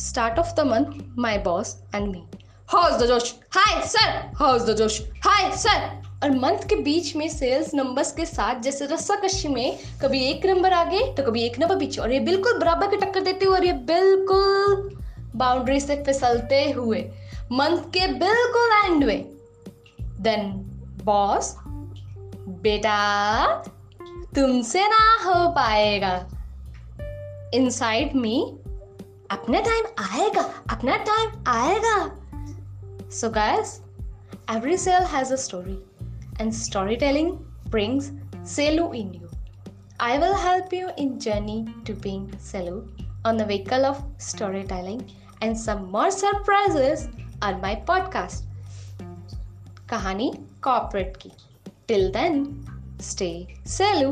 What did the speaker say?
Start of the month, my boss and me. How's the Josh? Hi, sir. How's the Josh? Hi, sir. और month के बीच में sales numbers के साथ जैसे रस्सा कशी में कभी एक नंबर आगे तो कभी एक नंबर पीछे और ये बिल्कुल बराबर की टक्कर देते हुए और ये बिल्कुल बाउंड्री से फिसलते हुए मंथ के बिल्कुल एंड में देन बॉस बेटा तुमसे ना हो पाएगा इनसाइड मी अपना टाइम आएगा अपना टाइम आएगा so guys every cell has a story and storytelling brings selu in you i will help you in journey to being selu on the vehicle of storytelling and some more surprises on my podcast kahani corporate ki till then stay selu